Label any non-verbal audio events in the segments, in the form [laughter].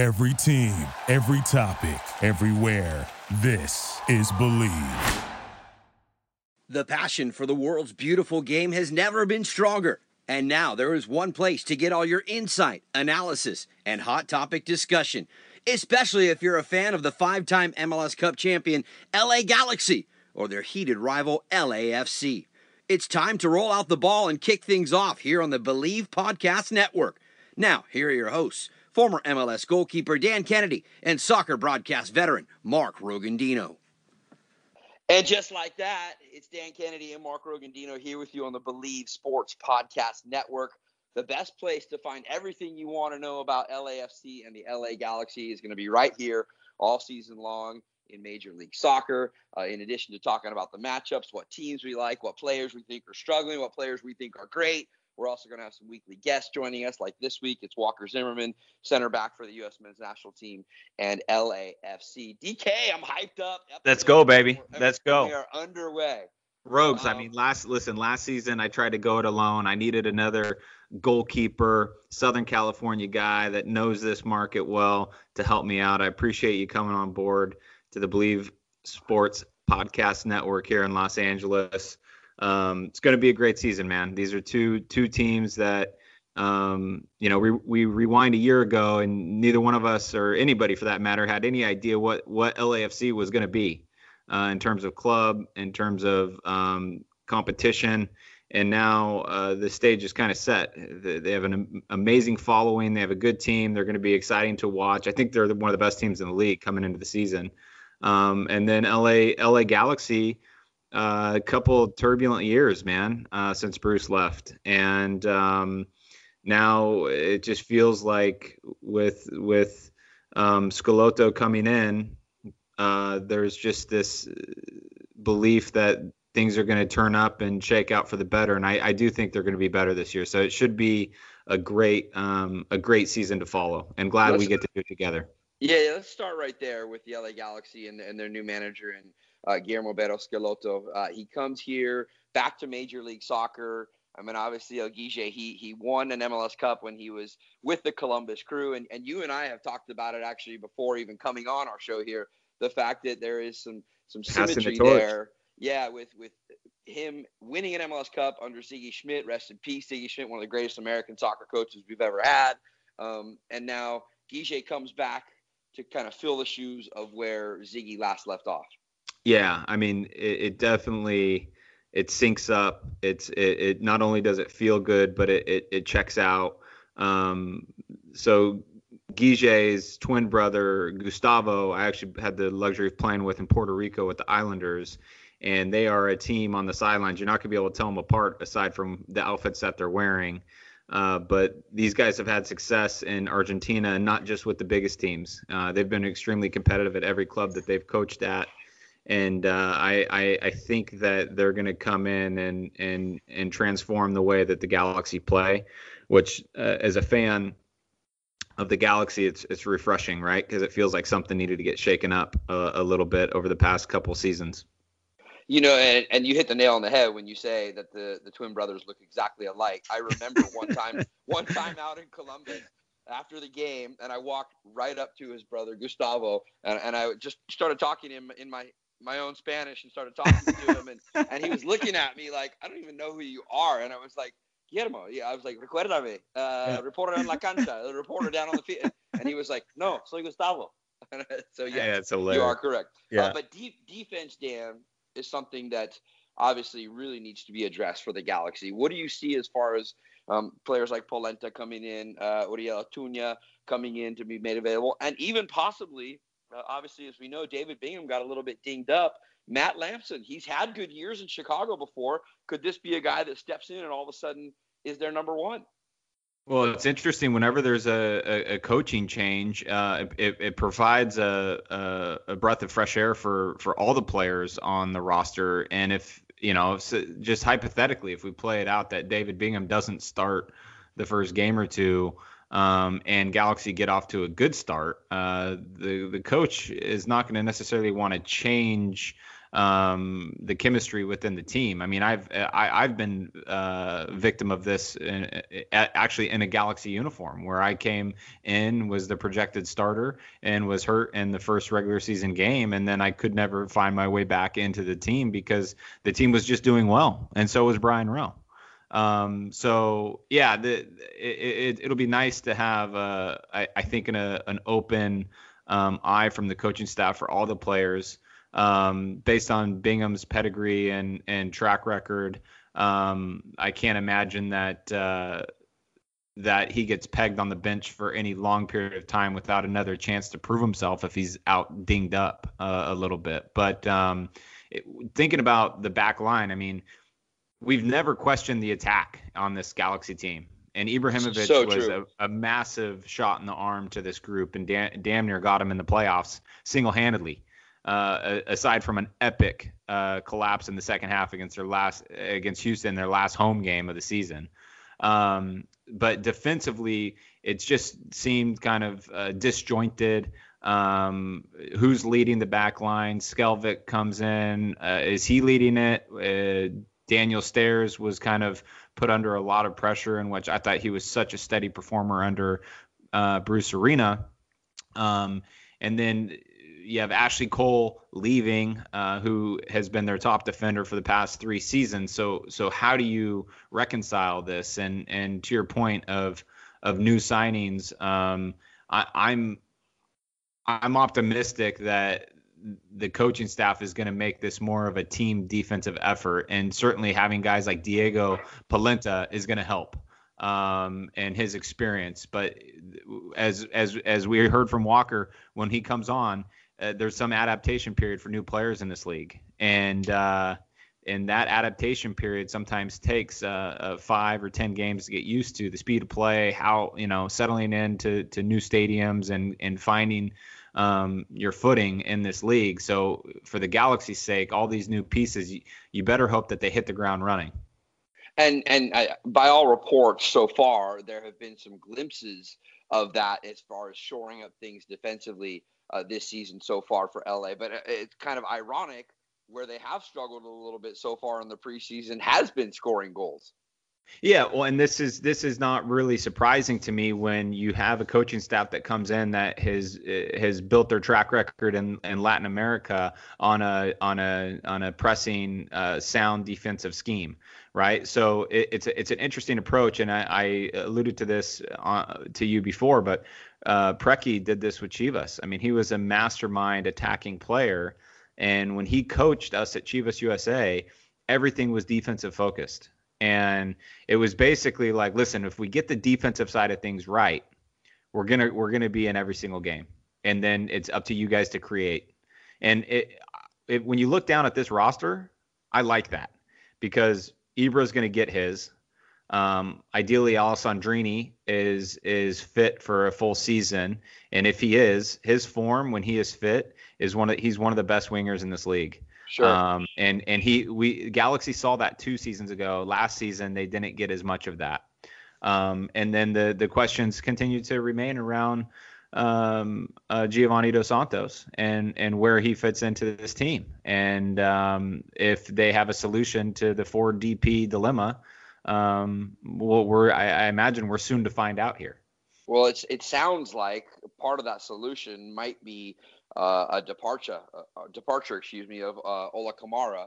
Every team, every topic, everywhere. This is Bleav. The passion for the world's beautiful game has never been stronger. And now there is one place to get all your insight, analysis, and hot topic discussion, especially if you're a fan of the five time MLS Cup champion LA Galaxy or their heated rival LAFC. It's time to roll out the ball and kick things off here on the Bleav Podcast Network. Now, here are your hosts former MLS goalkeeper Dan Kennedy and soccer broadcast veteran Mark Rogondino. And just like that, it's Dan Kennedy and Mark Rogondino here with you on the Bleav Sports Podcast Network. The best place to find everything you want to know about LAFC and the LA Galaxy is going to be right here all season long in Major League Soccer. Uh, in addition to talking about the matchups, what teams we like, what players we think are struggling, what players we think are great, we're also going to have some weekly guests joining us. Like this week, it's Walker Zimmerman, center back for the U.S. men's national team, and LAFC. DK, I'm hyped up. Episode Let's go, baby. Let's go. We are underway. Rogues. Um, I mean, last listen. Last season, I tried to go it alone. I needed another goalkeeper, Southern California guy that knows this market well to help me out. I appreciate you coming on board to the Bleav Sports Podcast Network here in Los Angeles um, it's going to be a great season, man. These are two two teams that um, you know we we rewind a year ago, and neither one of us or anybody for that matter had any idea what what LAFC was going to be uh, in terms of club, in terms of um, competition. And now uh, the stage is kind of set. They have an amazing following. They have a good team. They're going to be exciting to watch. I think they're one of the best teams in the league coming into the season. Um, and then LA LA Galaxy uh, a couple turbulent years, man, uh, since Bruce left, and um, now it just feels like with with um, Schelotto coming in, uh, there's just this belief that things are going to turn up and shake out for the better, and I, I do think they're going to be better this year. So it should be a great um, a great season to follow, and glad let's, we get to do it together. Yeah, let's start right there with the LA Galaxy and, and their new manager and uh, Guillermo Barros Schelotto. Uh, he comes here back to Major League Soccer. I mean, obviously, El Guille, he he won an MLS Cup when he was with the Columbus Crew, and and you and I have talked about it actually before even coming on our show here. The fact that there is some some symmetry the there, yeah, with with him winning an MLS Cup under Sigi Schmid, rest in peace, Sigi Schmid, one of the greatest American soccer coaches we've ever had, um, and now Guille comes back to kind of fill the shoes of where Sigi last left off. Yeah, I mean, it, it definitely it syncs up. It's it, it, not only does it feel good, but it it, it checks out. Um, so Guille's twin brother Gustavo, I actually had the luxury of playing with in Puerto Rico with the Islanders, and they are a team on the sidelines. You're not gonna be able to tell them apart aside from the outfits that they're wearing. Uh, but these guys have had success in Argentina, not just with the biggest teams. Uh, they've been extremely competitive at every club that they've coached at and uh, I, I, I think that they're going to come in and and and transform the way that the Galaxy play, which uh, as a fan of the Galaxy, it's it's refreshing, right? Because it feels like something needed to get shaken up a, a little bit over the past couple seasons. You know, and, and you hit the nail on the head when you say that the, the twin brothers look exactly alike. I remember one time [laughs] one time out in Columbus after the game, and I walked right up to his brother Gustavo, and, and I just started talking to him in my my own Spanish and started talking to him, and, and he was looking at me like, I don't even know who you are, and I was like, Guillermo, yeah, I was like, recuérdame, uh, reporter en la cancha, the reporter down on the field, and he was like, no, soy Gustavo. [laughs] so yeah, yeah you are correct. Yeah. Uh, but deep defense, Dan, is something that obviously really needs to be addressed for the Galaxy. What do you see as far as um, players like Polenta coming in, uh, Uriel Antuna coming in to be made available, and even possibly uh, obviously, as we know, David Bingham got a little bit dinged up. Matt Lampson, he's had good years in Chicago before. Could this be a guy that steps in and all of a sudden is their number one? Well, it's interesting. Whenever there's a, a, a coaching change, uh, it, it, provides a, a, a, breath of fresh air for, for all the players on the roster. And if, you know, just hypothetically, if we play it out that David Bingham doesn't start the first game or two, um, and Galaxy get off to a good start, uh, the the coach is not going to necessarily want to change um, the chemistry within the team. I mean, I've I, have been uh, victim of this in, actually in a Galaxy uniform where I came in was the projected starter and was hurt in the first regular season game, and then I could never find my way back into the team because the team was just doing well, and so was Brian Rowe. Um, so yeah, the, it, it, will be nice to have, uh, I, I, think, an, a, an open um, eye from the coaching staff for all the players um, based on Bingham's pedigree and, and track record. Um, I can't imagine that uh, that he gets pegged on the bench for any long period of time without another chance to prove himself if he's out dinged up uh, a little bit. But um, it, thinking about the back line, I mean, we've never questioned the attack on this Galaxy team. And Ibrahimovic so was a, a, massive shot in the arm to this group and da- damn near got him in the playoffs single handedly. Uh, aside from an epic uh, collapse in the second half against their last against Houston, their last home game of the season. Um, but defensively, it's just seemed kind of uh, disjointed. Um, who's leading the back line? Skjelvik comes in. Uh, is he leading it? Uh, Daniel Steres was kind of put under a lot of pressure, in which I thought he was such a steady performer under uh, Bruce Arena. Um, and then you have Ashley Cole leaving, uh, who has been their top defender for the past three seasons. So so how do you reconcile this? And and to your point of of new signings, um, I, I'm I'm optimistic that the coaching staff is going to make this more of a team defensive effort, and certainly having guys like Diego Polenta is going to help um, and his experience. But as as as we heard from Walker when he comes on, uh, there's some adaptation period for new players in this league, and uh, and that adaptation period sometimes takes uh, uh, five or ten games to get used to. The speed of play, how you know settling into to new stadiums and and finding um, your footing in this league. So for the Galaxy's sake, all these new pieces, you, you better hope that they hit the ground running. And and uh, by all reports so far, there have been some glimpses of that as far as shoring up things defensively uh, this season so far for LA. But uh, it's kind of ironic where they have struggled a little bit so far in the preseason has been scoring goals. Yeah, well, and this is this is not really surprising to me when you have a coaching staff that comes in that has uh, has built their track record in, in Latin America on a on a on a pressing uh, sound defensive scheme, right? So it, it's a, it's an interesting approach, and I, I alluded to this uh, to you before, but uh, Preki did this with Chivas. I mean, he was a mastermind attacking player, and when he coached us at Chivas USA, everything was defensive focused, and it was basically like, listen, if we get the defensive side of things right, we're gonna we're gonna be in every single game, and then it's up to you guys to create. And it, it when you look down at this roster, I like that because Ibra's to get his. Um, ideally, Alessandrini is is fit for a full season, and if he is, his form when he is fit is one of he's one of the best wingers in this league. Sure. Um, and and he we Galaxy saw that two seasons ago. Last season they didn't get as much of that. Um, and then the the questions continue to remain around um, uh, Giovanni Dos Santos and and where he fits into this team, and um, if they have a solution to the four DP dilemma um, well, we're I, I imagine we're soon to find out here. Well, it's it sounds like part of that solution might be uh, a departure, a departure, excuse me, of uh, Ola Kamara.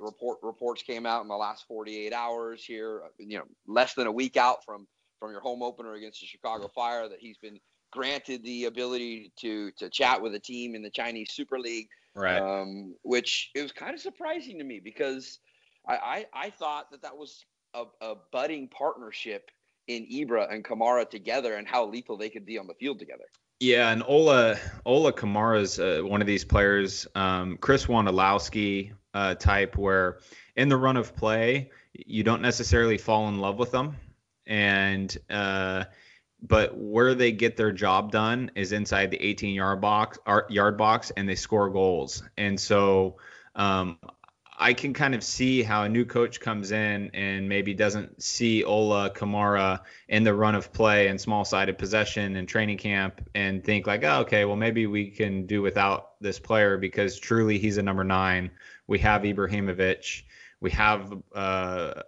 Report reports came out in the last 48 hours here. You know, less than a week out from from your home opener against the Chicago Fire, that he's been granted the ability to to chat with a team in the Chinese Super League. Right. Um, which it was kind of surprising to me because I, I, I thought that that was a, a budding partnership in Ibra and Kamara together and how lethal they could be on the field together. Yeah, and Ola Ola Kamara's uh, one of these players, um, Chris Wondolowski uh, type, where in the run of play you don't necessarily fall in love with them, and uh, but where they get their job done is inside the 18 yard box yard box, and they score goals. And so um, I can kind of see how a new coach comes in and maybe doesn't see Ola Kamara in the run of play and small sided possession and training camp and think like, oh, okay, well maybe we can do without this player because truly he's a number nine. We have Ibrahimovic. We have uh,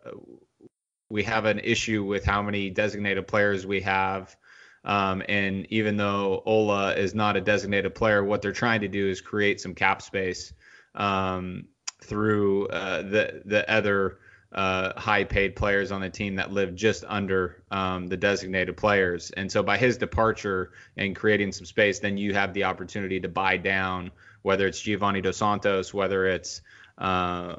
we have an issue with how many designated players we have. Um, and even though Ola is not a designated player, what they're trying to do is create some cap space. Um, through uh, the the other uh, high paid players on the team that live just under um, the designated players. And so by his departure and creating some space, then you have the opportunity to buy down, whether it's Giovanni Dos Santos, whether it's uh,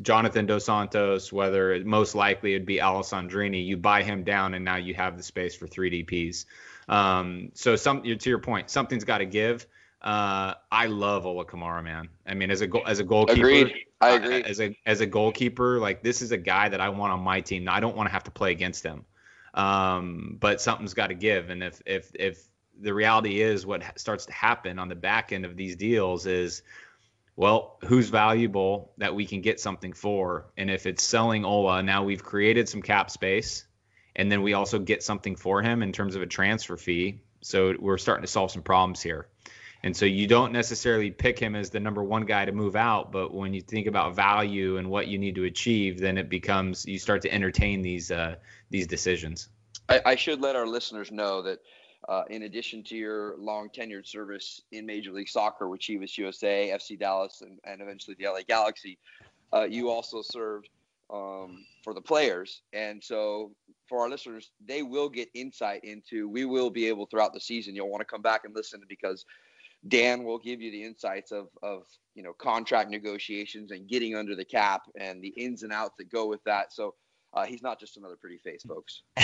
Jonathan Dos Santos, whether it, most likely it'd be Alessandrini. You buy him down, and now you have the space for three DPs. Um, so some to your point, something's got to give. Uh, I love Ola Kamara, man. I mean, as a goal, as a goalkeeper, Agreed. I uh, agree. as a as a goalkeeper, like this is a guy that I want on my team. I don't want to have to play against him. Um, but something's got to give, and if if if the reality is what starts to happen on the back end of these deals is, well, who's valuable that we can get something for, and if it's selling Ola, now we've created some cap space, and then we also get something for him in terms of a transfer fee. So we're starting to solve some problems here. And so you don't necessarily pick him as the number one guy to move out, but when you think about value and what you need to achieve, then it becomes you start to entertain these uh, these decisions. I, I, should let our listeners know that uh, in addition to your long tenured service in Major League Soccer with Chivas USA, FC Dallas, and, and eventually the LA Galaxy, uh, you also served um, for the players. And so for our listeners, they will get insight into, we will be able throughout the season, you'll want to come back and listen because Dan will give you the insights of of you know contract negotiations and getting under the cap and the ins and outs that go with that. So uh, he's not just another pretty face, folks. [laughs]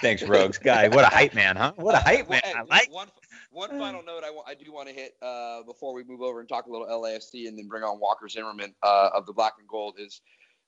Thanks, Rogues guy. What a hype man, huh? What a hype man. I like. One, one final note I, I do want to hit uh, before we move over and talk a little LAFC and then bring on Walker Zimmerman uh, of the Black and Gold is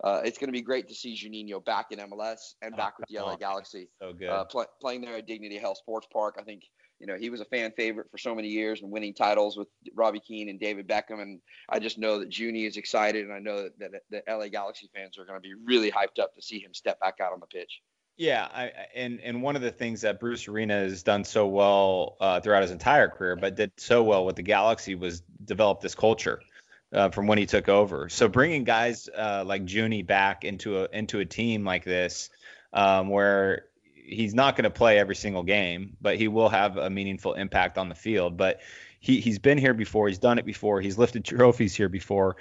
uh, it's going to be great to see Juninho back in MLS and back with the LA Galaxy. So good. Uh, pl- playing there at Dignity Health Sports Park. I think you know, he was a fan favorite for so many years and winning titles with Robbie Keane and David Beckham. And I just know that Junie is excited, and I know that, that the LA Galaxy fans are going to be really hyped up to see him step back out on the pitch. Yeah, I, and and one of the things that Bruce Arena has done so well uh, throughout his entire career, but did so well with the Galaxy, was develop this culture. Uh, from when he took over, so bringing guys uh, like Junie back into a into a team like this, um, where he's not going to play every single game, but he will have a meaningful impact on the field. But he he's been here before, he's done it before, he's lifted trophies here before.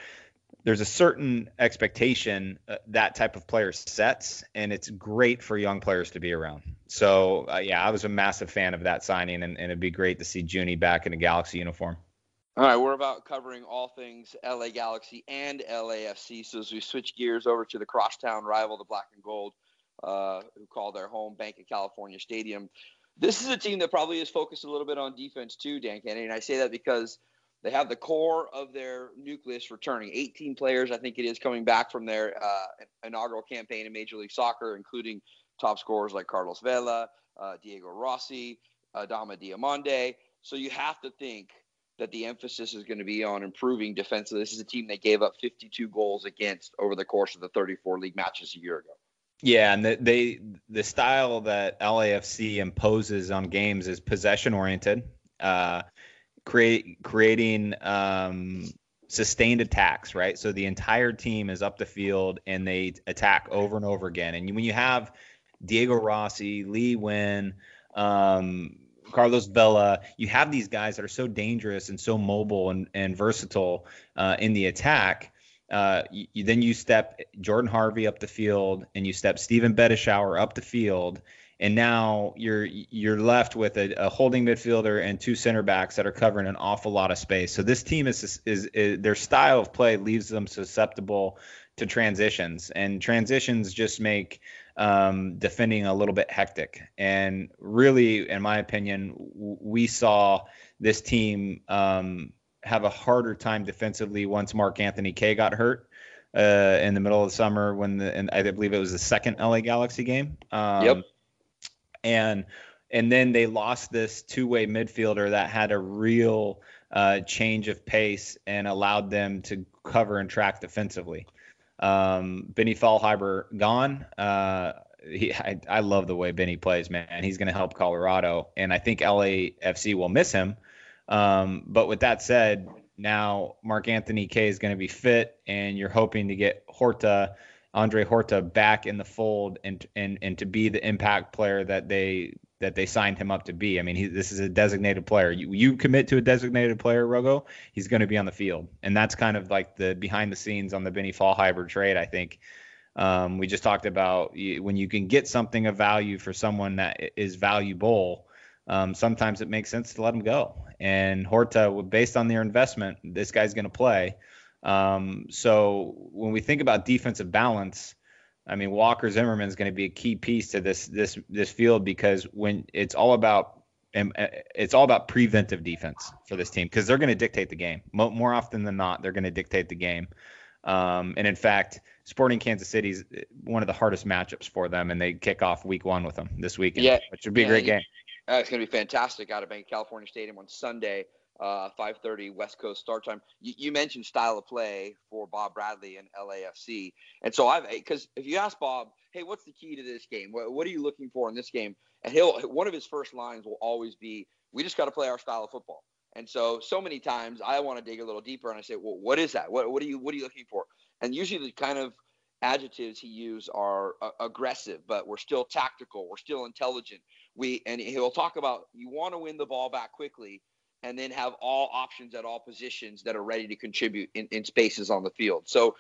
There's a certain expectation uh, that type of player sets, and it's great for young players to be around. So uh, yeah, I was a massive fan of that signing, and, and it'd be great to see Junie back in a Galaxy uniform. All right, we're about covering all things LA Galaxy and LAFC. So as we switch gears over to the crosstown rival, the Black and Gold, uh, who call their home Bank of California Stadium. This is a team that probably is focused a little bit on defense too, Dan Kennedy. And I say that because they have the core of their nucleus returning. 18 players, I think it is, coming back from their uh, inaugural campaign in Major League Soccer, including top scorers like Carlos Vela, uh, Diego Rossi, Adama Diomande. So you have to think that the emphasis is going to be on improving defensively. This is a team that gave up 52 goals against over the course of the 34 league matches a year ago. Yeah, and the, they the style that LAFC imposes on games is possession oriented, uh, create creating um, sustained attacks, right? So the entire team is up the field and they attack over and over again. And when you have Diego Rossi, Lee Nguyen, um, Carlos Vela, you have these guys that are so dangerous and so mobile and, and versatile uh, in the attack uh, you, then you step Jordan Harvey up the field, and you step Steven Beitashour up the field, and now you're you're left with a, a, holding midfielder and two center backs that are covering an awful lot of space. So this team is, is, is, is their style of play leaves them susceptible to transitions, and transitions just make um, defending a little bit hectic. And really, in my opinion, we saw this team um, have a harder time defensively once Mark Anthony Kaye got hurt uh, in the middle of the summer when the and I believe it was the second LA Galaxy game. Um, yep. And and then they lost this two-way midfielder that had a real uh, change of pace and allowed them to cover and track defensively. Um, Benny Feilhaber gone. Uh, he, I, I, love the way Benny plays, man. He's going to help Colorado, and I think LAFC will miss him. Um, but with that said, now Mark Anthony Kaye is going to be fit, and you're hoping to get Horta, Andre Horta, back in the fold and and and to be the impact player that they that they signed him up to be. I mean, he, this is a designated player. You, you commit to a designated player, Rogo, he's going to be on the field, and that's kind of like the behind the scenes on the Benny Feilhaber trade. I think um, we just talked about when you can get something of value for someone that is valuable. Um, sometimes it makes sense to let him go. And Horta, based on their investment, this guy's going to play. Um, so when we think about defensive balance, I mean, Walker Zimmerman is going to be a key piece to this this this field because when it's all about and uh, it's all about preventive defense for this team because they're going to dictate the game more often than not. They're going to dictate the game, um, and in fact, Sporting Kansas City is uh, one of the hardest matchups for them, and they kick off Week One with them this weekend, yeah, which would be yeah, a great game. Uh, it's going to be fantastic out of Bank California Stadium on Sunday uh, 5:30 West Coast start time. You, you, mentioned style of play for Bob Bradley and LAFC, and so I've because if you ask Bob, hey, what's the key to this game? What, what, are you looking for in this game? And he'll one of his first lines will always be, "We just got to play our style of football." And so so many times I want to dig a little deeper, and I say, "Well, what is that? What what are you what are you looking for?" And usually the kind of adjectives he uses are uh, aggressive, but we're still tactical. We're still intelligent. We and he'll talk about you want to win the ball back quickly and then have all options at all positions that are ready to contribute in, in spaces on the field. So,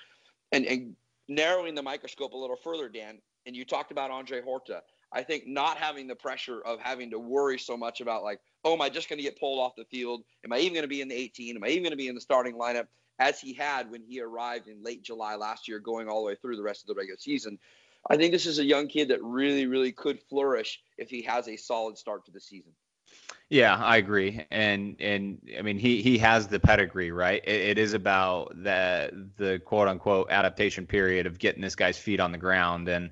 and, and narrowing the microscope a little further, Dan, and you talked about Andre Horta. I think not having the pressure of having to worry so much about like, oh, am I just going to get pulled off the field? Am I even going to be in the 18? Am I even going to be in the starting lineup? As he had when he arrived in late July last year, going all the way through the rest of the regular season. I think this is a young kid that really, really could flourish if he has a solid start to the season. Yeah, I agree, and and I mean he he has the pedigree, right? It, it is about the the quote unquote adaptation period of getting this guy's feet on the ground, and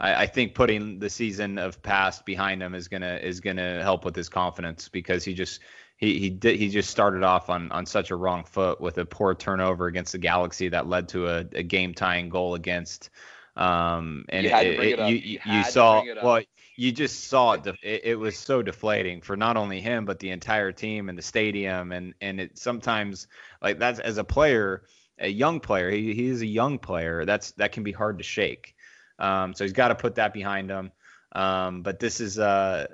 I, I think putting the season of past behind him is gonna is gonna help with his confidence because he just he he did he just started off on on such a wrong foot with a poor turnover against the Galaxy that led to a, a game tying goal against. Um, and you, it, it, you, you, you saw well you just saw it, it, it. was so deflating for not only him but the entire team and the stadium. And and it sometimes like that's as a player, a young player. He he is a young player. That's that can be hard to shake. Um, so he's got to put that behind him. Um, but this is uh,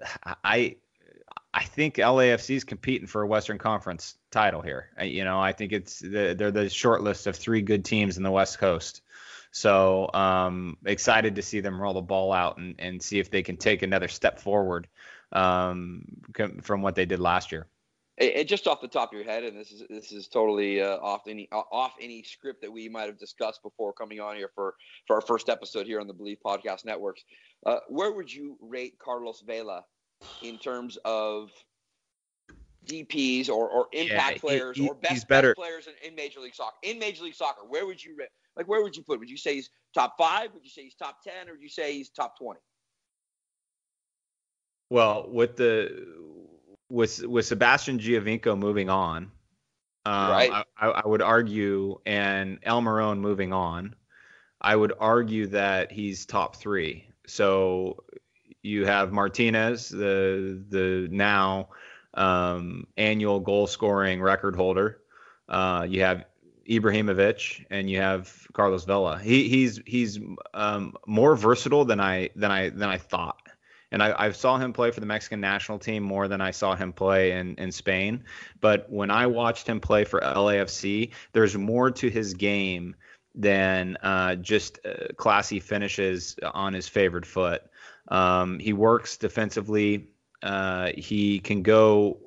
I I think LAFC is competing for a Western Conference title here. You know, I think it's the, they're the short list of three good teams in the West Coast. So um, excited to see them roll the ball out and, and see if they can take another step forward um, from what they did last year. And just off the top of your head, and this is this is totally uh, off any off any script that we might have discussed before coming on here for for our first episode here on the Bleav Podcast Networks. Uh, where would you rate Carlos Vela in terms of DPS or, or impact yeah, players he, or best, best players in, in, Major League Soccer? In Major League Soccer, where would you rate? Like, where would you put? Would you say he's top five? Would you say he's top ten, or would you say he's top twenty? Well, with the with with Sebastian Giovinco moving on, um, right. I, I, would argue, and Almiron moving on, I would argue that he's top three. So you have Martinez, the the now um, annual goal scoring record holder. Uh, you have Ibrahimovic and you have Carlos Vela. He, he's he's um, more versatile than I than I than I thought. And I, I saw him play for the Mexican national team more than I saw him play in, in Spain. But when I watched him play for LAFC, there's more to his game than uh, just uh, classy finishes on his favored foot. Um, he works defensively. Uh, he can go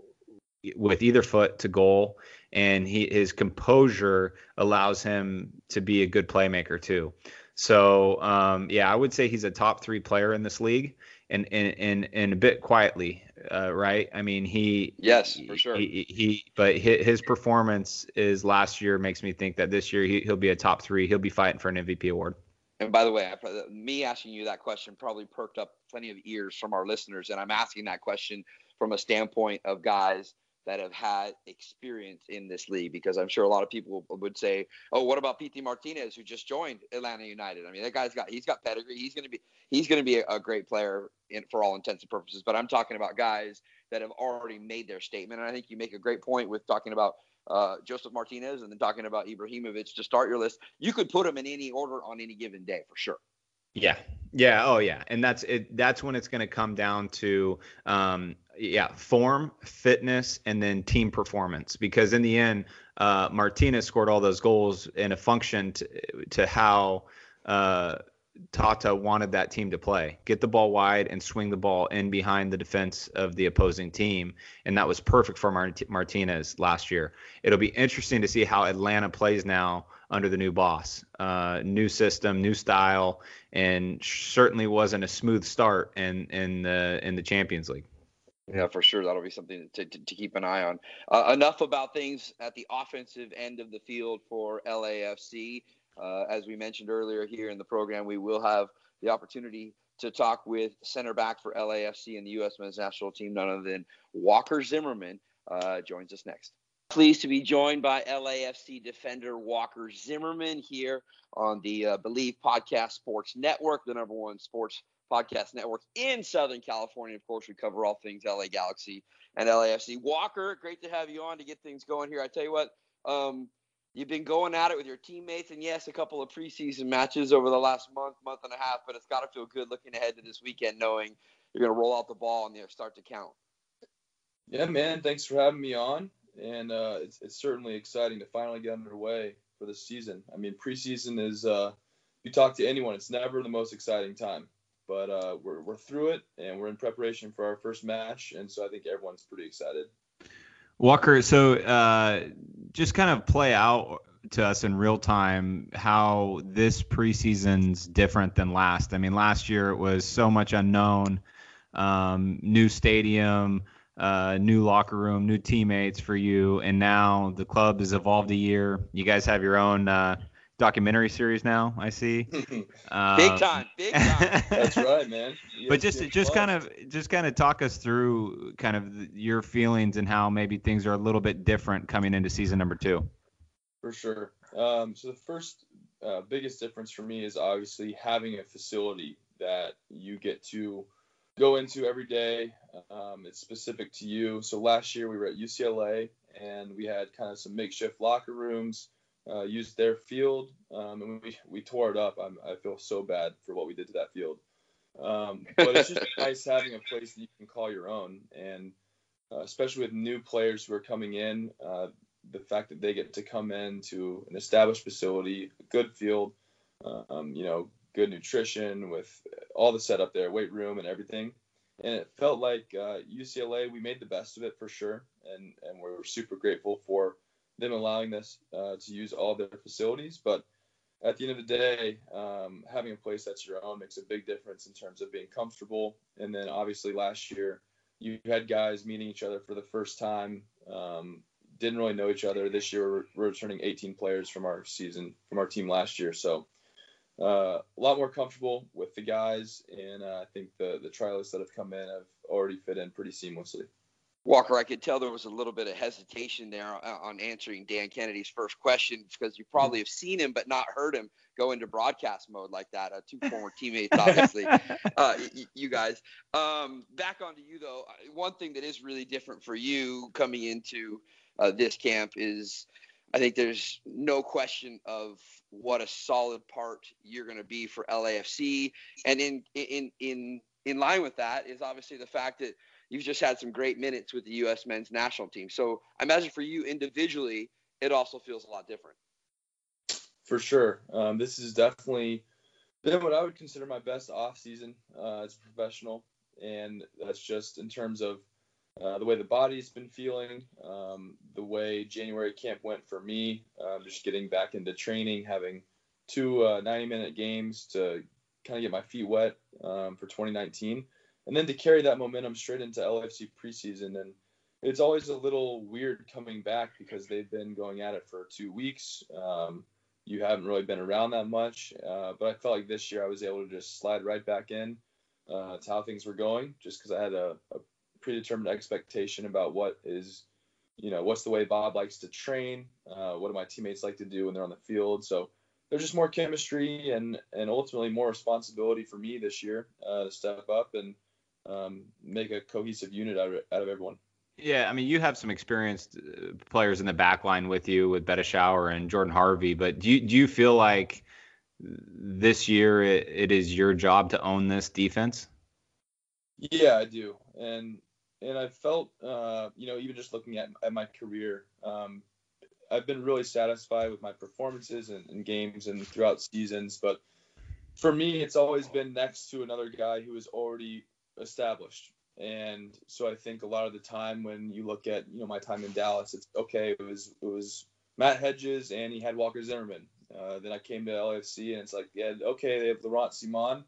with either foot to goal and he his composure allows him to be a good playmaker too. So um, yeah, I would say he's a top three player in this league, and and and, and a bit quietly, uh, right? I mean, he yes for sure. He, he but his performance is last year makes me think that this year he, he'll be a top three. He'll be fighting for an MVP award. and by the way, I, me asking you that question probably perked up plenty of ears from our listeners, and I'm asking that question from a standpoint of guys that have had experience in this league because I'm sure a lot of people would say, "Oh, what about Pity Martinez who just joined Atlanta United?" I mean, that guy's got he's got pedigree. He's going to be he's going to be a, a, great player in, for all intents and purposes. But I'm talking about guys that have already made their statement, and I think you make a great point with talking about uh, Josef Martinez and then talking about Ibrahimovic to start your list. You could put them in any order on any given day for sure. Yeah. Yeah. Oh, yeah. And that's it. That's when it's going to come down to, um, yeah, form, fitness, and then team performance. Because in the end, uh, Martinez scored all those goals in a function to, to how uh, Tata wanted that team to play. Get the ball wide and swing the ball in behind the defense of the opposing team. And that was perfect for Mart- Martinez last year. It'll be interesting to see how Atlanta plays now under the new boss. Uh, new system, new style, and certainly wasn't a smooth start in in the in the Champions League. Yeah, for sure. That'll be something to, to, to keep an eye on. Uh, enough about things at the offensive end of the field for LAFC. Uh, as we mentioned earlier here in the program, we will have the opportunity to talk with center back for LAFC and the U.S. men's national team, none other than Walker Zimmerman, uh, joins us next. Pleased to be joined by LAFC defender Walker Zimmerman here on the uh, Bleav Podcast Sports Network, the number one sports podcast network in Southern California. Of course, we cover all things LA Galaxy and LAFC. Walker, great to have you on to get things going here. I tell you what, um, you've been going at it with your teammates, and yes, a couple of preseason matches over the last month, month and a half. But it's got to feel good looking ahead to this weekend, knowing you're going to roll out the ball and start to count. Yeah, man. Thanks for having me on, and uh, it's it's certainly exciting to finally get underway for the season. I mean, preseason is uh, you talk to anyone, it's never the most exciting time, but uh, we're we're through it, and we're in preparation for our first match, and so I think everyone's pretty excited. Walker, so uh, just kind of play out to us in real time how this preseason's different than last. I mean, last year it was so much unknown, um, new stadium, uh, new locker room, new teammates for you, and now the club has evolved a year. You guys have your own uh, documentary series now. I see. [laughs] um, big time, big time. That's [laughs] right, man. but just just kind of just kind of talk us through kind of your feelings and how maybe things are a little bit different coming into season number two. For sure. Um, so the first uh, biggest difference for me is obviously having a facility that you get to go into every day. Um, it's specific to you. So last year we were at UCLA and we had kind of some makeshift locker rooms uh, used their field, um, and we, we tore it up. I'm, i feel so bad for what we did to that field. Um, but it's just [laughs] nice having a place that you can call your own, and uh, especially with new players who are coming in, uh, the fact that they get to come in to an established facility, a good field, um, you know, good nutrition with all the setup there, weight room and everything. And it felt like UCLA, uh, we made the best of it for sure, and and we're super grateful for them allowing us uh, to use all their facilities. But at the end of the day, um, having a place that's your own makes a big difference in terms of being comfortable. And then obviously last year, you had guys meeting each other for the first time. Um, didn't really know each other. This year, we're, returning 18 players from our season, from our team last year. So uh, a lot more comfortable with the guys, and uh, I think the the trialists that have come in have already fit in pretty seamlessly. Walker, I could tell there was a little bit of hesitation there on answering Dan Kennedy's first question because you probably have seen him but not heard him go into broadcast mode like that. Uh, two former teammates, obviously, [laughs] uh, y- you guys. Um, back onto you though. One thing that is really different for you coming into uh, this camp is, I think there's no question of what a solid part you're going to be for LAFC, and in in in in line with that is obviously the fact that you've just had some great minutes with the U.S. men's national team. So I imagine for you individually, it also feels a lot different. For sure. Um, this is definitely been what I would consider my best off season uh, as a professional, and that's just in terms of uh, the way the body's been feeling, um, the way January camp went for me, um, just getting back into training, having two uh, 90 minute games to kind of get my feet wet um, for 2019 and then to carry that momentum straight into LFC preseason. And it's always a little weird coming back because they've been going at it for two weeks. Um, you haven't really been around that much. Uh, but I felt like this year I was able to just slide right back in uh, to how things were going, just because I had a, a, predetermined expectation about what is, you know, what's the way Bob likes to train, uh, what do my teammates like to do when they're on the field. So there's just more chemistry and and ultimately more responsibility for me this year uh, to step up and um, make a cohesive unit out of, out of everyone. Yeah, I mean, you have some experienced uh, players in the back line with you with Beitashour and Jordan Harvey, but do you, do you feel like this year it, it is your job to own this defense? Yeah, I do, and and I felt, uh, you know, even just looking at, at my career, um, I've been really satisfied with my performances and, in games and throughout seasons. But for me, it's always been next to another guy who is already established. And so I think a lot of the time when you look at you know my time in Dallas, it's okay. It was it was Matt Hedges and he had Walker Zimmerman. Uh, then I came to LAFC and it's like yeah okay they have Laurent Ciman.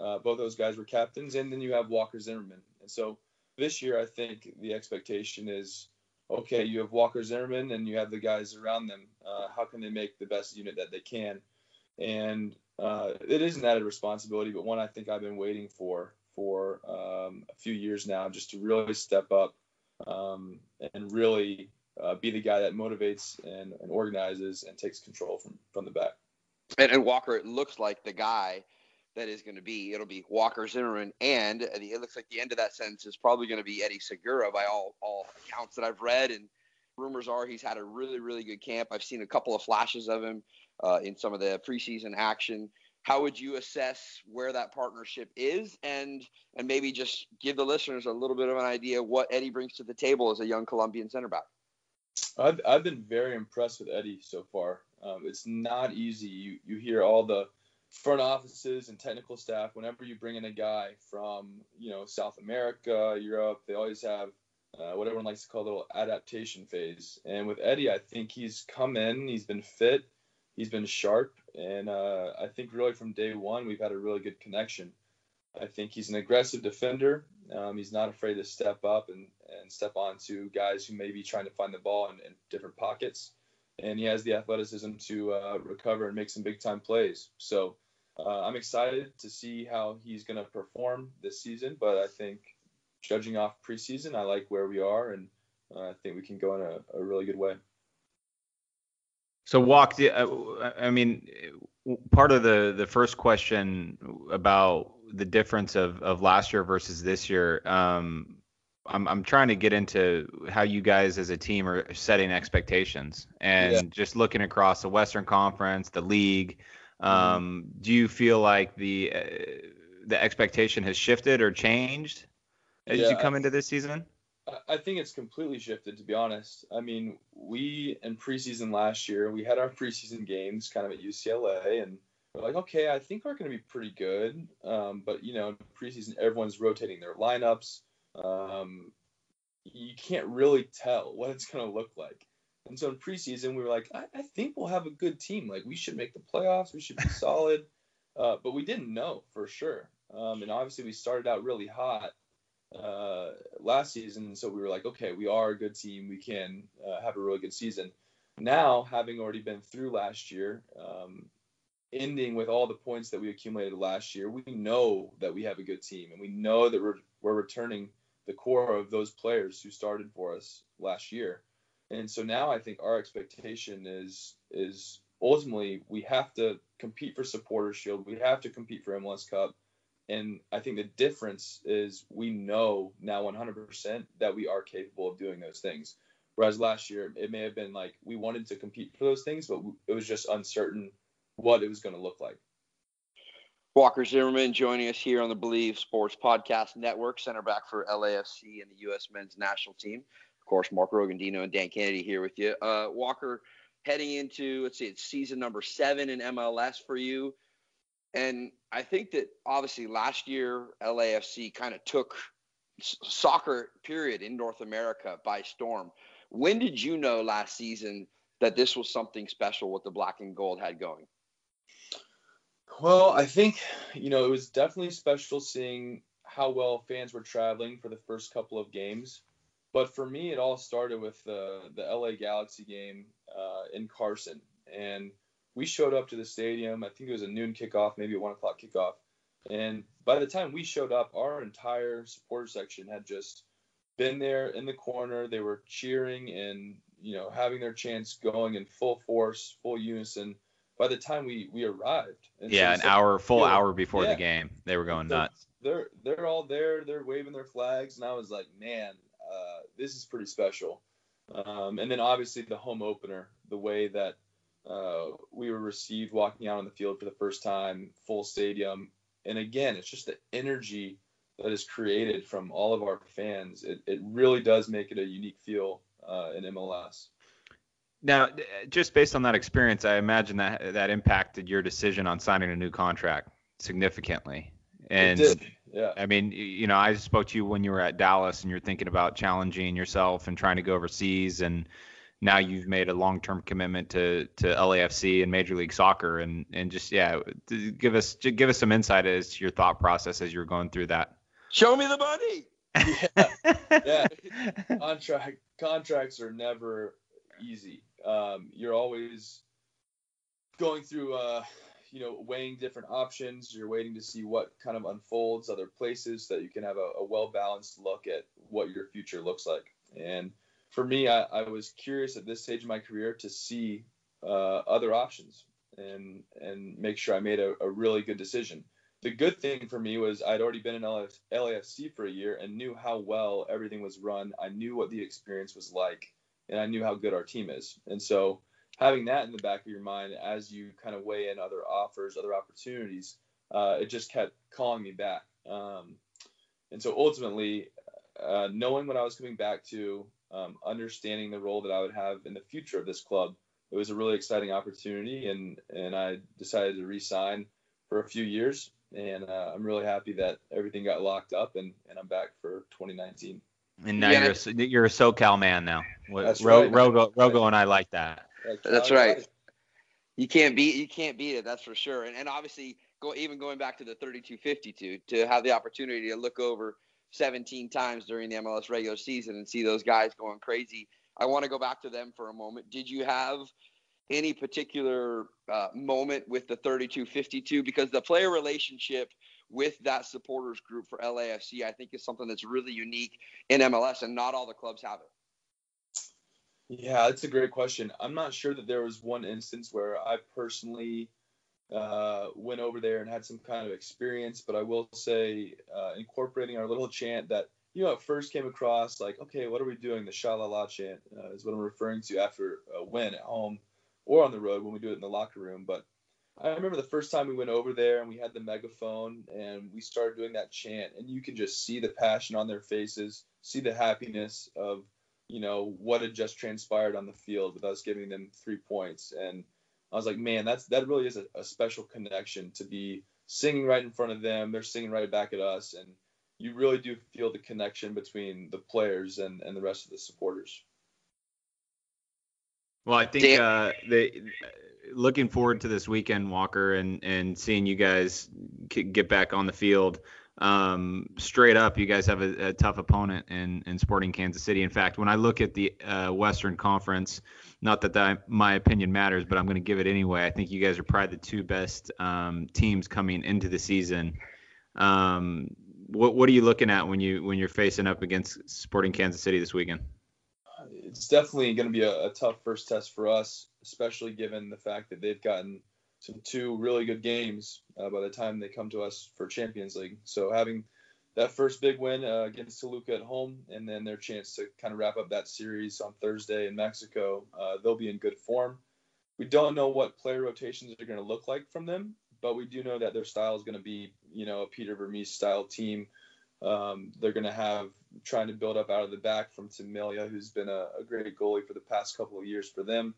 Uh, both those guys were captains, and then you have Walker Zimmerman. And so this year I think the expectation is okay you have Walker Zimmerman and you have the guys around them. Uh, how can they make the best unit that they can? And uh, it is an added responsibility, but one I think I've been waiting for for um, a few years now, just to really step up um, and really uh, be the guy that motivates and, and, organizes and takes control from from the back. And, and Walker, it looks like the guy that is going to be. It'll be Walker Zimmerman, and it looks like the end of that sentence is probably going to be Eddie Segura by all all accounts that I've read. And rumors are he's had a really really good camp. I've seen a couple of flashes of him uh, in some of the preseason action how would you assess where that partnership is and and maybe just give the listeners a little bit of an idea what Eddie brings to the table as a young Colombian center back? I've, I've been very impressed with Eddie so far. Um, it's not easy. You, you hear all the front offices and technical staff whenever you bring in a guy from you know South America, Europe, they always have uh, what everyone likes to call a little adaptation phase. And with Eddie, I think he's come in, he's been fit, he's been sharp, and uh, I think really from day one we've had a really good connection. I think he's an aggressive defender. Um, he's not afraid to step up and, and step on to guys who may be trying to find the ball in, in different pockets. And he has the athleticism to uh, recover and make some big time plays. So uh, I'm excited to see how he's going to perform this season. But I think judging off preseason, I like where we are, and uh, I think we can go in a, a really good way. So walk the, uh, I mean, part of the the first question about the difference of of last year versus this year. Um, I'm I'm trying to get into how you guys as a team are setting expectations and yeah. just looking across the Western Conference, the league. Mm-hmm. Um, mm-hmm. Do you feel like the uh, the expectation has shifted or changed as yeah, you come into this season? I think it's completely shifted, to be honest. I mean, we in preseason last year, we had our preseason games kind of at UCLA, and we're like, okay, I think we're going to be pretty good. Um, but you know, in preseason, everyone's rotating their lineups. Um, you can't really tell what it's going to look like. And so in preseason, we were like, I, I, think we'll have a good team. Like we should make the playoffs. We should be [laughs] solid. Uh, but we didn't know for sure. Um, and obviously, we started out really hot uh, last season. So we were like, okay, we are a good team. We can uh, have a really good season. Now, having already been through last year, um, ending with all the points that we accumulated last year, we know that we have a good team, and we know that we're we're returning the core of those players who started for us last year. And so now I think our expectation is is ultimately we have to compete for supporter shield, we have to compete for MLS Cup, and I think the difference is we know now 100% that we are capable of doing those things. Whereas last year, it may have been like we wanted to compete for those things, but it was just uncertain what it was going to look like. Walker Zimmerman joining us here on the Bleav Sports Podcast Network, center back for LAFC and the U.S. men's national team. Of course, Mark Rogondino and Dan Kennedy here with you. Uh, Walker, heading into, let's see, it's season number seven in MLS for you. And I think that obviously last year LAFC kind of took soccer period in North America by storm. When did you know last season that this was something special what the black and gold had going? Well, I think you know it was definitely special seeing how well fans were traveling for the first couple of games. But for me, it all started with the the LA Galaxy game uh, in Carson, and we showed up to the stadium. I think it was a noon kickoff, maybe a one o'clock kickoff. And by the time we showed up, our entire supporter section had just been there in the corner. They were cheering and you know having their chants going in full force, full unison. By the time we we arrived, and yeah, so an hour, full hour before yeah. the game, they were going nuts. They're they're all there. They're waving their flags, and I was like, man, uh, this is pretty special. Um, and then obviously the home opener, the way that uh, we were received walking out on the field for the first time, full stadium, and again, it's just the energy that is created from all of our fans. It, it really does make it a unique feel uh, in MLS. Now, just based on that experience, I imagine that that impacted your decision on signing a new contract significantly. And yeah. I mean, you know, I spoke to you when you were at Dallas and you're thinking about challenging yourself and trying to go overseas and now you've made a long-term commitment to to LAFC and Major League Soccer, and and just yeah, give us give us some insight as to your thought process as you're going through that. Show me the money. yeah, yeah. [laughs] Contract contracts are never easy. Um, you're always going through, uh, you know, weighing different options. You're waiting to see what kind of unfolds other places so that you can have a, a well balanced look at what your future looks like. And for me, I, I, was curious at this stage of my career to see uh, other options and and make sure I made a, a, really good decision. The good thing for me was I'd already been in LF, LAFC for a year and knew how well everything was run. I knew what the experience was like, and I knew how good our team is. And so having that in the back of your mind as you kind of weigh in other offers, other opportunities, uh, it just kept calling me back. Um, and so ultimately, uh, knowing what I was coming back to, um, understanding the role that I would have in the future of this club. It was a really exciting opportunity, and and I decided to re-sign for a few years. And uh, I'm really happy that everything got locked up, and, and I'm back for 2019. And now yeah, you're a, you're a SoCal man now. That's Ro- right. Rogo, Rogo and I like that. That's right. You can't beat you can't beat it. That's for sure. And and obviously, go even going back to the 3252 to have the opportunity to look over 17 times during the MLS regular season and see those guys going crazy. I want to go back to them for a moment. Did you have any particular uh, moment with the 3252? Because the player relationship with that supporters group for LAFC, I think, is something that's really unique in MLS, and not all the clubs have it. Yeah, that's a great question. I'm not sure that there was one instance where I personally uh, went over there and had some kind of experience. But I will say, uh, incorporating our little chant that you know at first came across like, okay, what are we doing? The sha chant uh, is what I'm referring to after a win at home or on the road when we do it in the locker room. But I remember the first time we went over there and we had the megaphone and we started doing that chant, and you can just see the passion on their faces, see the happiness of you know what had just transpired on the field with us giving them three points and I was like, man, that's that really is a, a, special connection to be singing right in front of them. They're singing right back at us, and you really do feel the connection between the players and, and the rest of the supporters. Well, I think uh, they looking forward to this weekend, Walker, and and seeing you guys get back on the field. Um, straight up, you guys have a, a, tough opponent in in Sporting Kansas City. In fact, when I look at the uh, Western Conference not that, that my opinion matters, but I'm going to give it anyway. I think you guys are probably the two best um, teams coming into the season. Um, what what are you looking at when you when you're facing up against Sporting Kansas City this weekend? It's definitely going to be a, a tough first test for us, especially given the fact that they've gotten some two really good games uh, by the time they come to us for Champions League. So having that first big win uh, against Toluca at home, and then their chance to kind of wrap up that series on Thursday in Mexico. Uh, they'll be in good form. We don't know what player rotations are going to look like from them, but we do know that their style is going to be, you know, a Peter Vermes style team. Um, they're going to have trying to build up out of the back from Tim Melia, who's been a, a, great goalie for the past couple of years for them.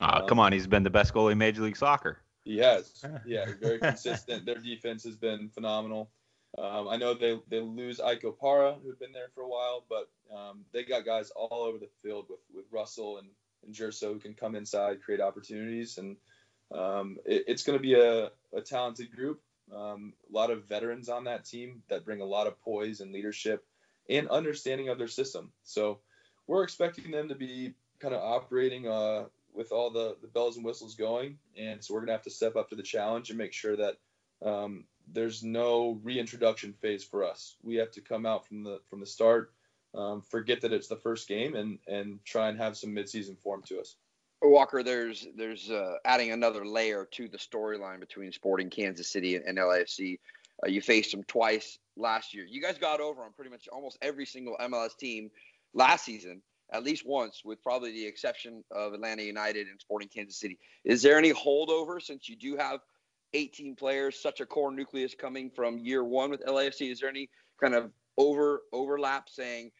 Oh, um, come on, he's been the best goalie in Major League Soccer. He has, [laughs] yeah, very consistent. Their defense has been phenomenal. Um, I know they, they lose Ike Opara, who'd been there for a while, but um, they got guys all over the field with, with Russell and, and Gerso who can come inside, create opportunities. And um, it, it's going to be a, a talented group. Um, a lot of veterans on that team that bring a lot of poise and leadership and understanding of their system. So we're expecting them to be kind of operating uh, with all the, the bells and whistles going, and so we're gonna have to step up to the challenge and make sure that um, there's no reintroduction phase for us. We have to come out from the from the start, um, forget that it's the first game, and and try and have some midseason form to us. Walker, there's there's uh, adding another layer to the storyline between Sporting Kansas City and, and LAFC. Uh, you faced them twice last year. You guys got over on pretty much almost every single MLS team last season, at least once, with probably the exception of Atlanta United and Sporting Kansas City. Is there any holdover since you do have 18 players, such a core nucleus coming from year one with LAFC? Is there any kind of over overlap saying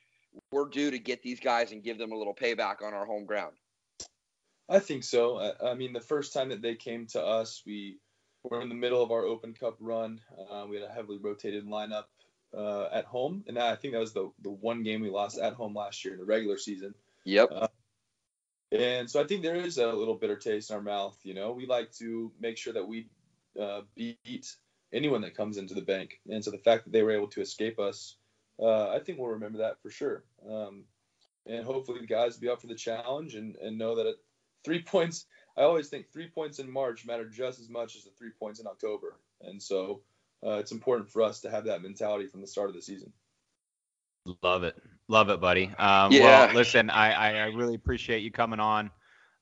we're due to get these guys and give them a little payback on our home ground? I think so. I, I mean, the first time that they came to us, we were in the middle of our Open Cup run. Uh, we had a heavily rotated lineup uh, at home, and I think that was the the one game we lost at home last year in the regular season. Yep. Uh, and so I think there is a little bitter taste in our mouth. You know, we like to make sure that we uh, beat anyone that comes into the bank, and so the fact that they were able to escape us, uh, I think we'll remember that for sure. Um, and hopefully the guys will be up for the challenge and, and know that it, three [laughs] points. I always think three points in March matter just as much as the three points in October, and so uh, it's important for us to have that mentality from the start of the season. Love it, love it, buddy. Um, Yeah. Well, listen, I, I I really appreciate you coming on.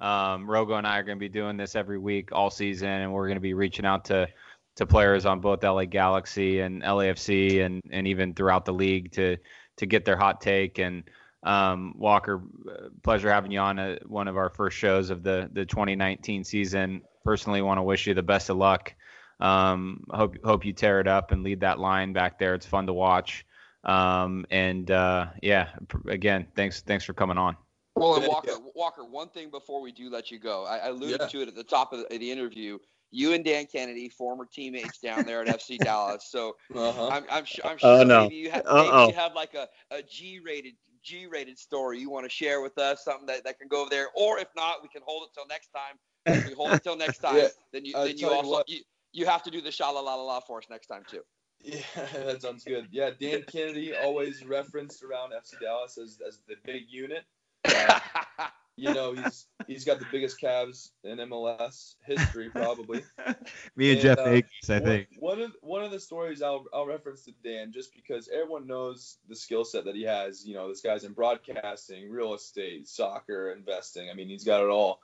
Um, Rogo and I are going to be doing this every week all season, and we're going to be reaching out to to players on both LA Galaxy and LAFC, and and even throughout the league to to get their hot take. And um, Walker, uh, pleasure having you on uh one of our first shows of the the 2019 season. Personally, want to wish you the best of luck. Um, hope hope you tear it up and lead that line back there. It's fun to watch. Um, and uh, yeah, pr- again, thanks thanks for coming on. Well, and Walker. Walker, one thing before we do let you go, I, I alluded Yeah. to it at the top of the, of the interview. You and Dan Kennedy, former teammates down there at FC [laughs] Dallas. So Uh-huh. I'm, I'm, su- I'm sure Oh, no. maybe, you have, maybe you have like a, a G-rated G-rated story you want to share with us, something that, that can go over there. Or if not, we can hold it till next time. If we hold it till next [laughs] time, Yeah, then you I'll then you tell you also what. you, you have to do the sha la la la la for us next time too. Yeah, [laughs] that sounds good. Yeah, Dan Kennedy always referenced around FC Dallas as, as the big unit. Uh, [laughs] you know, he's he's got the biggest calves in MLS history probably. [laughs] Me and Jeff uh, Akins, one, One of one of the stories I'll I'll reference to Dan just because everyone knows the skill set that he has. You know, this guy's in broadcasting, real estate, soccer, investing. I mean, he's got it all.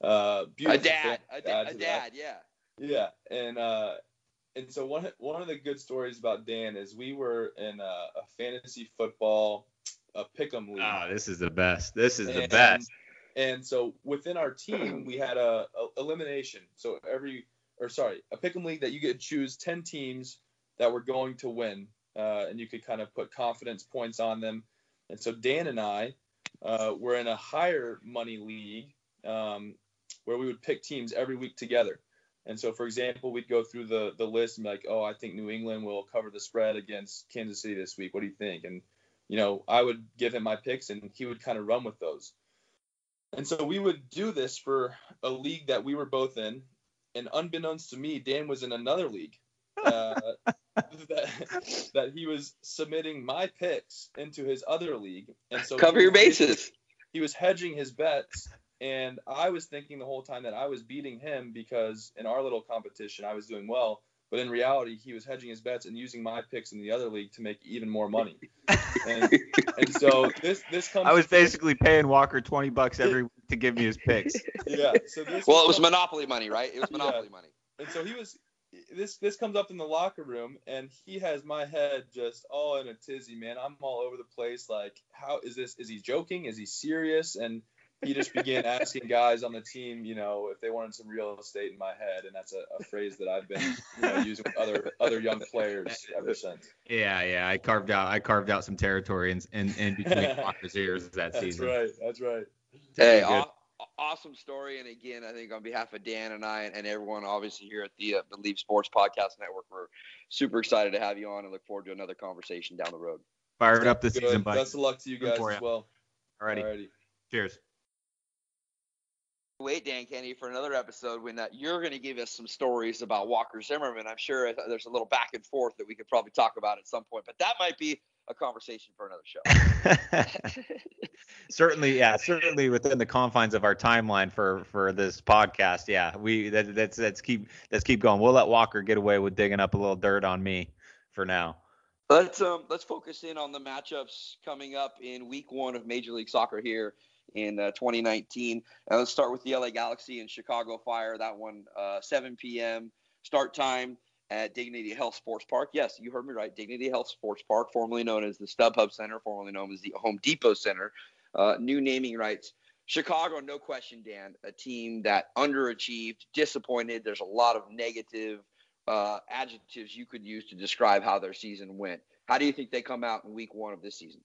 Uh, a dad, a, to da- a to that. dad, yeah. Yeah, and uh, and so one one of the good stories about Dan is we were in a, a fantasy football a pick'em league. Oh, this is the best. This is the best. And so within our team, we had a, a elimination. So every, or sorry, a pick'em league that you could choose ten teams that were going to win, uh, and you could kind of put confidence points on them. And so Dan and I uh, were in a higher money league um, where we would pick teams every week together. And so, for example, we'd go through the the list and be like, oh, I think New England will cover the spread against Kansas City this week. What do you think? And you know, I would give him my picks, and he would kind of run with those. And so we would do this for a league that we were both in, and unbeknownst to me, Dan was in another league. Uh, [laughs] that, that he was submitting my picks into his other league, and so Cover your bases. he was hedging his bets and i was thinking the whole time that i was beating him because in our little competition i was doing well but in reality he was hedging his bets and using my picks in the other league to make even more money and, and so this this comes I was basically paying Walker 20 bucks every week to give me his picks. [laughs] yeah so this Well, it was comes- monopoly money, right? It was Yeah. monopoly money. and so he was this this comes up in the locker room and he has my head just all in a tizzy man i'm all over the place like how is this is he joking is he serious and he just began asking guys on the team you know if they wanted some real estate in my head and that's a, a phrase that i've been you know using with other other young players ever since Yeah, yeah. I carved out I carved out some territory in in, in between [laughs] Walker's ears that that's season. That's right that's right Hey, aw- awesome story. And again, I think on behalf of Dan and I and, and everyone obviously here at the uh, Bleav Sports Podcast Network, we're super excited to have you on and look forward to another conversation down the road. Fired up this Good. season, buddy. best of luck to you guys as well Alrighty. Alrighty. Cheers. Wait, Dan Kenny, for another episode when uh, you're going to give us some stories about Walker Zimmerman. I'm sure there's a little back and forth that we could probably talk about at some point, but that might be a conversation for another show. [laughs] certainly, yeah, certainly within the confines of our timeline for for this podcast. Yeah, we that, that's let's keep let's keep going. We'll let Walker get away with digging up a little dirt on me for now. Let's um let's focus in on the matchups coming up in Week One of Major League Soccer here in uh, 2019. Uh, let's start with the LA Galaxy and Chicago Fire. That one, uh, 7 p.m. start time at Dignity Health Sports Park. Yes, you heard me right. Dignity Health Sports Park, formerly known as the StubHub Center, formerly known as the Home Depot Center. Uh, new naming rights. Chicago, no question, Dan, a team that underachieved, disappointed. There's a lot of negative uh, adjectives you could use to describe how their season went. How do you think they come out in week one of this season?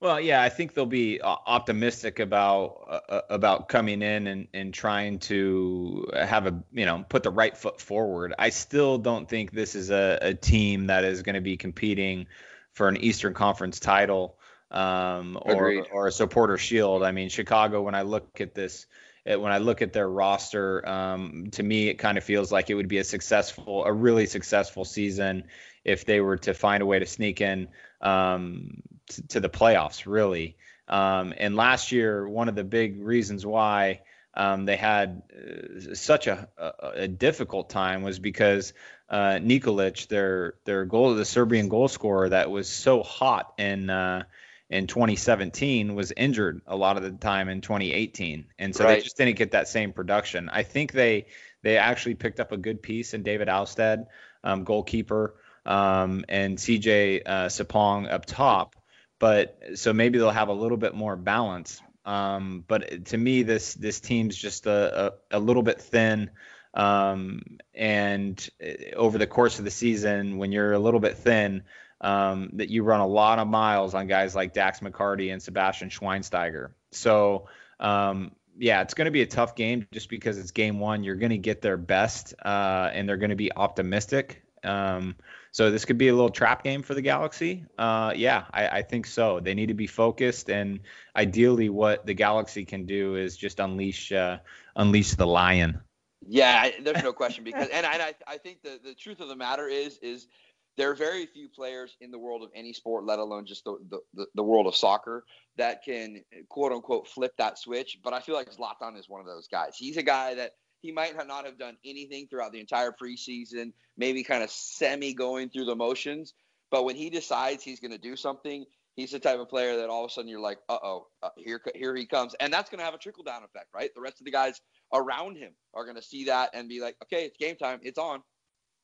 Well, yeah, I think they'll be optimistic about uh, uh, about coming in and, and trying to have a you know put the right foot forward. I still don't think this is a, a team that is going to be competing for an Eastern Conference title um, or or a supporter shield. I mean, Chicago. When I look at this, when I look at their roster, um, to me it kind of feels like it would be a successful, a really successful season if they were to find a way to sneak in um, to, to, the playoffs, really. Um, and last year, one of the big reasons why um, they had uh, such a, a, a, difficult time was because uh, Nikolic, their their goal, the Serbian goal scorer that was so hot in uh, in 2017, was injured a lot of the time in 2018, and so right. they just didn't get that same production. I think they they actually picked up a good piece in David Ousted, um, goalkeeper um, and CJ uh, Sapong up top. But so maybe they'll have a little bit more balance. Um, but to me, this this team's just a, a, a little bit thin. Um, and uh, over the course of the season, when you're a little bit thin, um, that you run a lot of miles on guys like Dax McCarty and Sebastian Schweinsteiger. So um, yeah, it's going to be a tough game just because it's game one. You're going to get their best, uh, and they're going to be optimistic. Um, so this could be a little trap game for the Galaxy. Uh, yeah, I, I, think so. They need to be focused, and ideally, what the Galaxy can do is just unleash uh, unleash the lion. Yeah, there's no question because, and, and I, I think the, the truth of the matter is is there are very few players in the world of any sport, let alone just the, the, the world of soccer, that can quote unquote flip that switch. But I feel like Zlatan is one of those guys. He's a guy that he might not have done anything throughout the entire preseason, maybe kind of semi going through the motions. But when he decides he's going to do something, he's the type of player that all of a sudden you're like, uh-oh, uh, here, here he comes. And that's going to have a trickle down effect, right? The rest of the guys around him are going to see that and be like, okay, it's game time. It's on.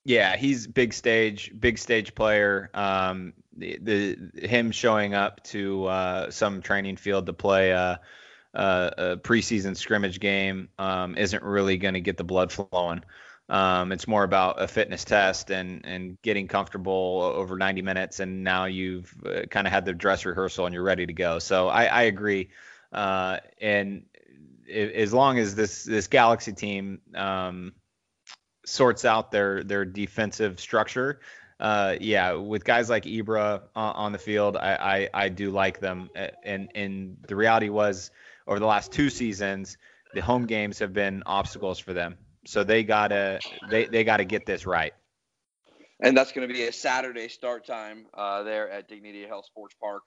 Yeah, he's big stage, big stage player. Um, the, the him showing up to uh, some training field to play uh, uh, a preseason scrimmage game um, isn't really going to get the blood flowing. Um, it's more about a fitness test and and getting comfortable over 90 minutes, and now you've uh, kind of had the dress rehearsal and you're ready to go. So I, I agree. Uh, and as long as this this Galaxy team um, sorts out their their defensive structure, uh, yeah, with guys like Ibra on, on the field, I, I, I do like them. And and the reality was over the last two seasons, the home games have been obstacles for them. So they gotta they they gotta get this right. And that's going to be a Saturday start time uh, there at Dignity Health Sports Park.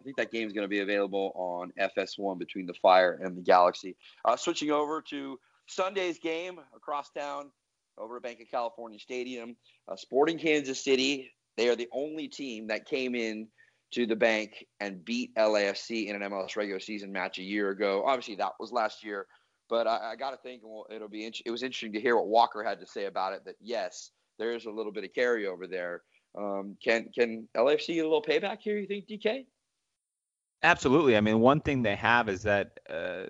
I think that game is going to be available on FS1 between the Fire and the Galaxy. Uh, switching over to Sunday's game across town over at Bank of California Stadium, uh, Sporting Kansas City. They are the only team that came in to the bank and beat LAFC in an MLS regular season match a year ago. Obviously, that was last year, but I, I got to think well, it'll be. It was interesting to hear what Walker had to say about it. That yes, there is a little bit of carryover there. Um, can can LAFC get a little payback here? You think, DK? Absolutely. I mean, one thing they have is that. Uh,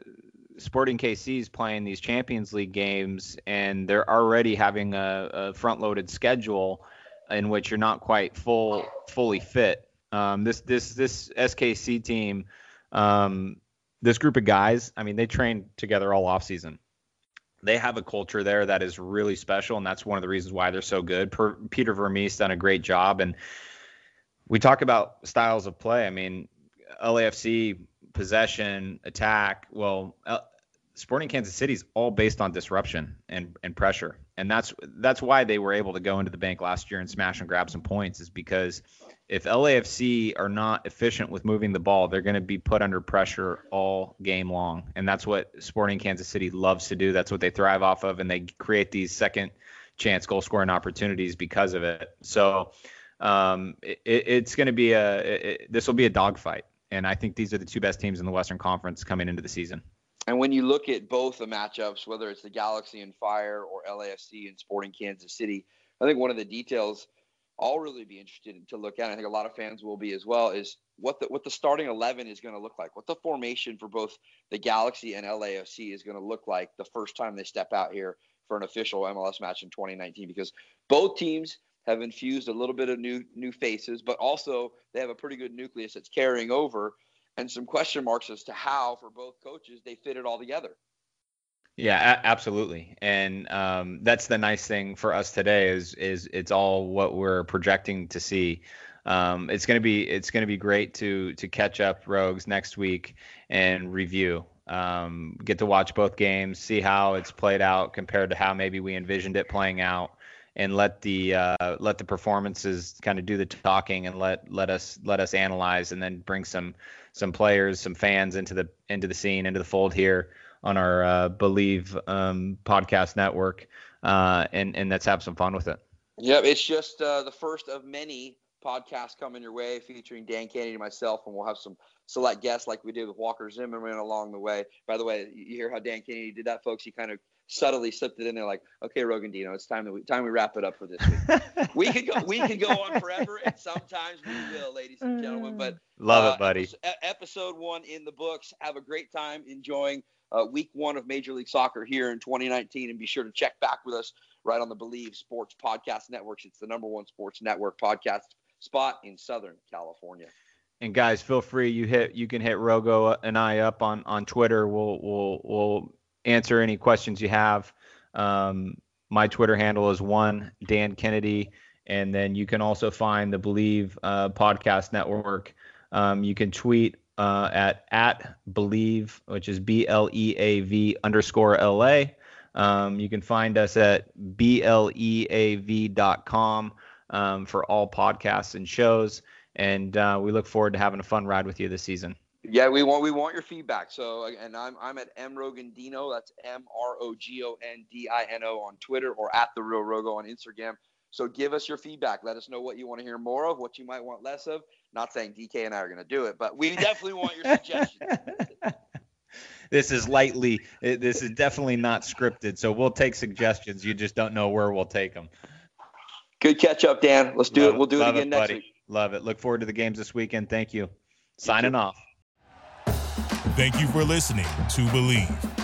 Sporting KC is playing these Champions League games, and they're already having a, a front-loaded schedule in which you're not quite full, fully fit. Um, this this this SKC team, um, this group of guys, I mean, they train together all off season. They have a culture there that is really special, and that's one of the reasons why they're so good. Per, Peter Vermes done a great job, and we talk about styles of play. I mean, LAFC possession, attack. Well, Sporting Kansas City is all based on disruption and, and pressure, and that's that's why they were able to go into the bank last year and smash and grab some points. Is because if LAFC are not efficient with moving the ball, they're going to be put under pressure all game long. And that's what Sporting Kansas City loves to do. That's what they thrive off of. And they create these second chance goal scoring opportunities because of it. So um, it, it's going to be a, this will be a dogfight. And I think these are the two best teams in the Western Conference coming into the season. And when you look at both the matchups, whether it's the Galaxy and Fire or LAFC and Sporting Kansas City, I think one of the details I'll really be interested to look at. I think a lot of fans will be as well. Is what the what the starting eleven is going to look like. What the formation for both the Galaxy and LAFC is going to look like the first time they step out here for an official MLS match in 2019. Because both teams have infused a little bit of new new faces, but also they have a pretty good nucleus that's carrying over, and some question marks as to how for both coaches they fit it all together. Yeah, a- absolutely, and um, that's the nice thing for us today is is it's all what we're projecting to see. Um, it's gonna be it's gonna be great to to catch up Rogues next week and review. Um, get to watch both games, see how it's played out compared to how maybe we envisioned it playing out, and let the uh, let the performances kind of do the talking and let let us let us analyze and then bring some some players, some fans into the into the scene, into the fold here on our uh, Bleav um, podcast network, uh, and and let's have some fun with it. Yeah, it's just uh, the first of many podcasts coming your way featuring Dan Kennedy and myself, and we'll have some select guests like we did with Walker Zimmerman along the way. By the way, you hear how Dan Kennedy did that, folks? He kind of subtly slipped it in there, like, "Okay, Rogondino, it's time that we time we wrap it up for this week. [laughs] we could go we could go on forever, and sometimes we will, ladies and gentlemen. But love uh, it, buddy. Episode one in the books. Have a great time enjoying uh, week one of Major League Soccer here in 2019. And be sure to check back with us right on the Bleav Sports Podcast Networks. It's the number one sports network podcast spot in Southern California. And guys, feel free. You hit. You can hit Rogo and I up on on Twitter. We'll we'll we'll answer any questions you have. Um, my Twitter handle is one Dan Kennedy, and then you can also find the Bleav uh, Podcast Network. Um, you can tweet uh, at at believe, which is B L E A V underscore L A. Um, you can find us at bleav.com um, for all podcasts and shows. And uh, we look forward to having a fun ride with you this season. Yeah, we want we want your feedback. So, and I'm I'm at M Rogondino. That's M R O G O N D I N O on Twitter or at the Real Rogo on Instagram. So give us your feedback. Let us know what you want to hear more of, what you might want less of. Not saying DK and I are going to do it, but we definitely want your suggestions. [laughs] this is lightly. This is definitely not scripted, so we'll take suggestions. You just don't know where we'll take them. Good catch up, Dan. Let's do love it. We'll do it again it, next buddy. week. Love it. Look forward to the games this weekend. Thank you. Signing off. Thank you for listening to Bleav.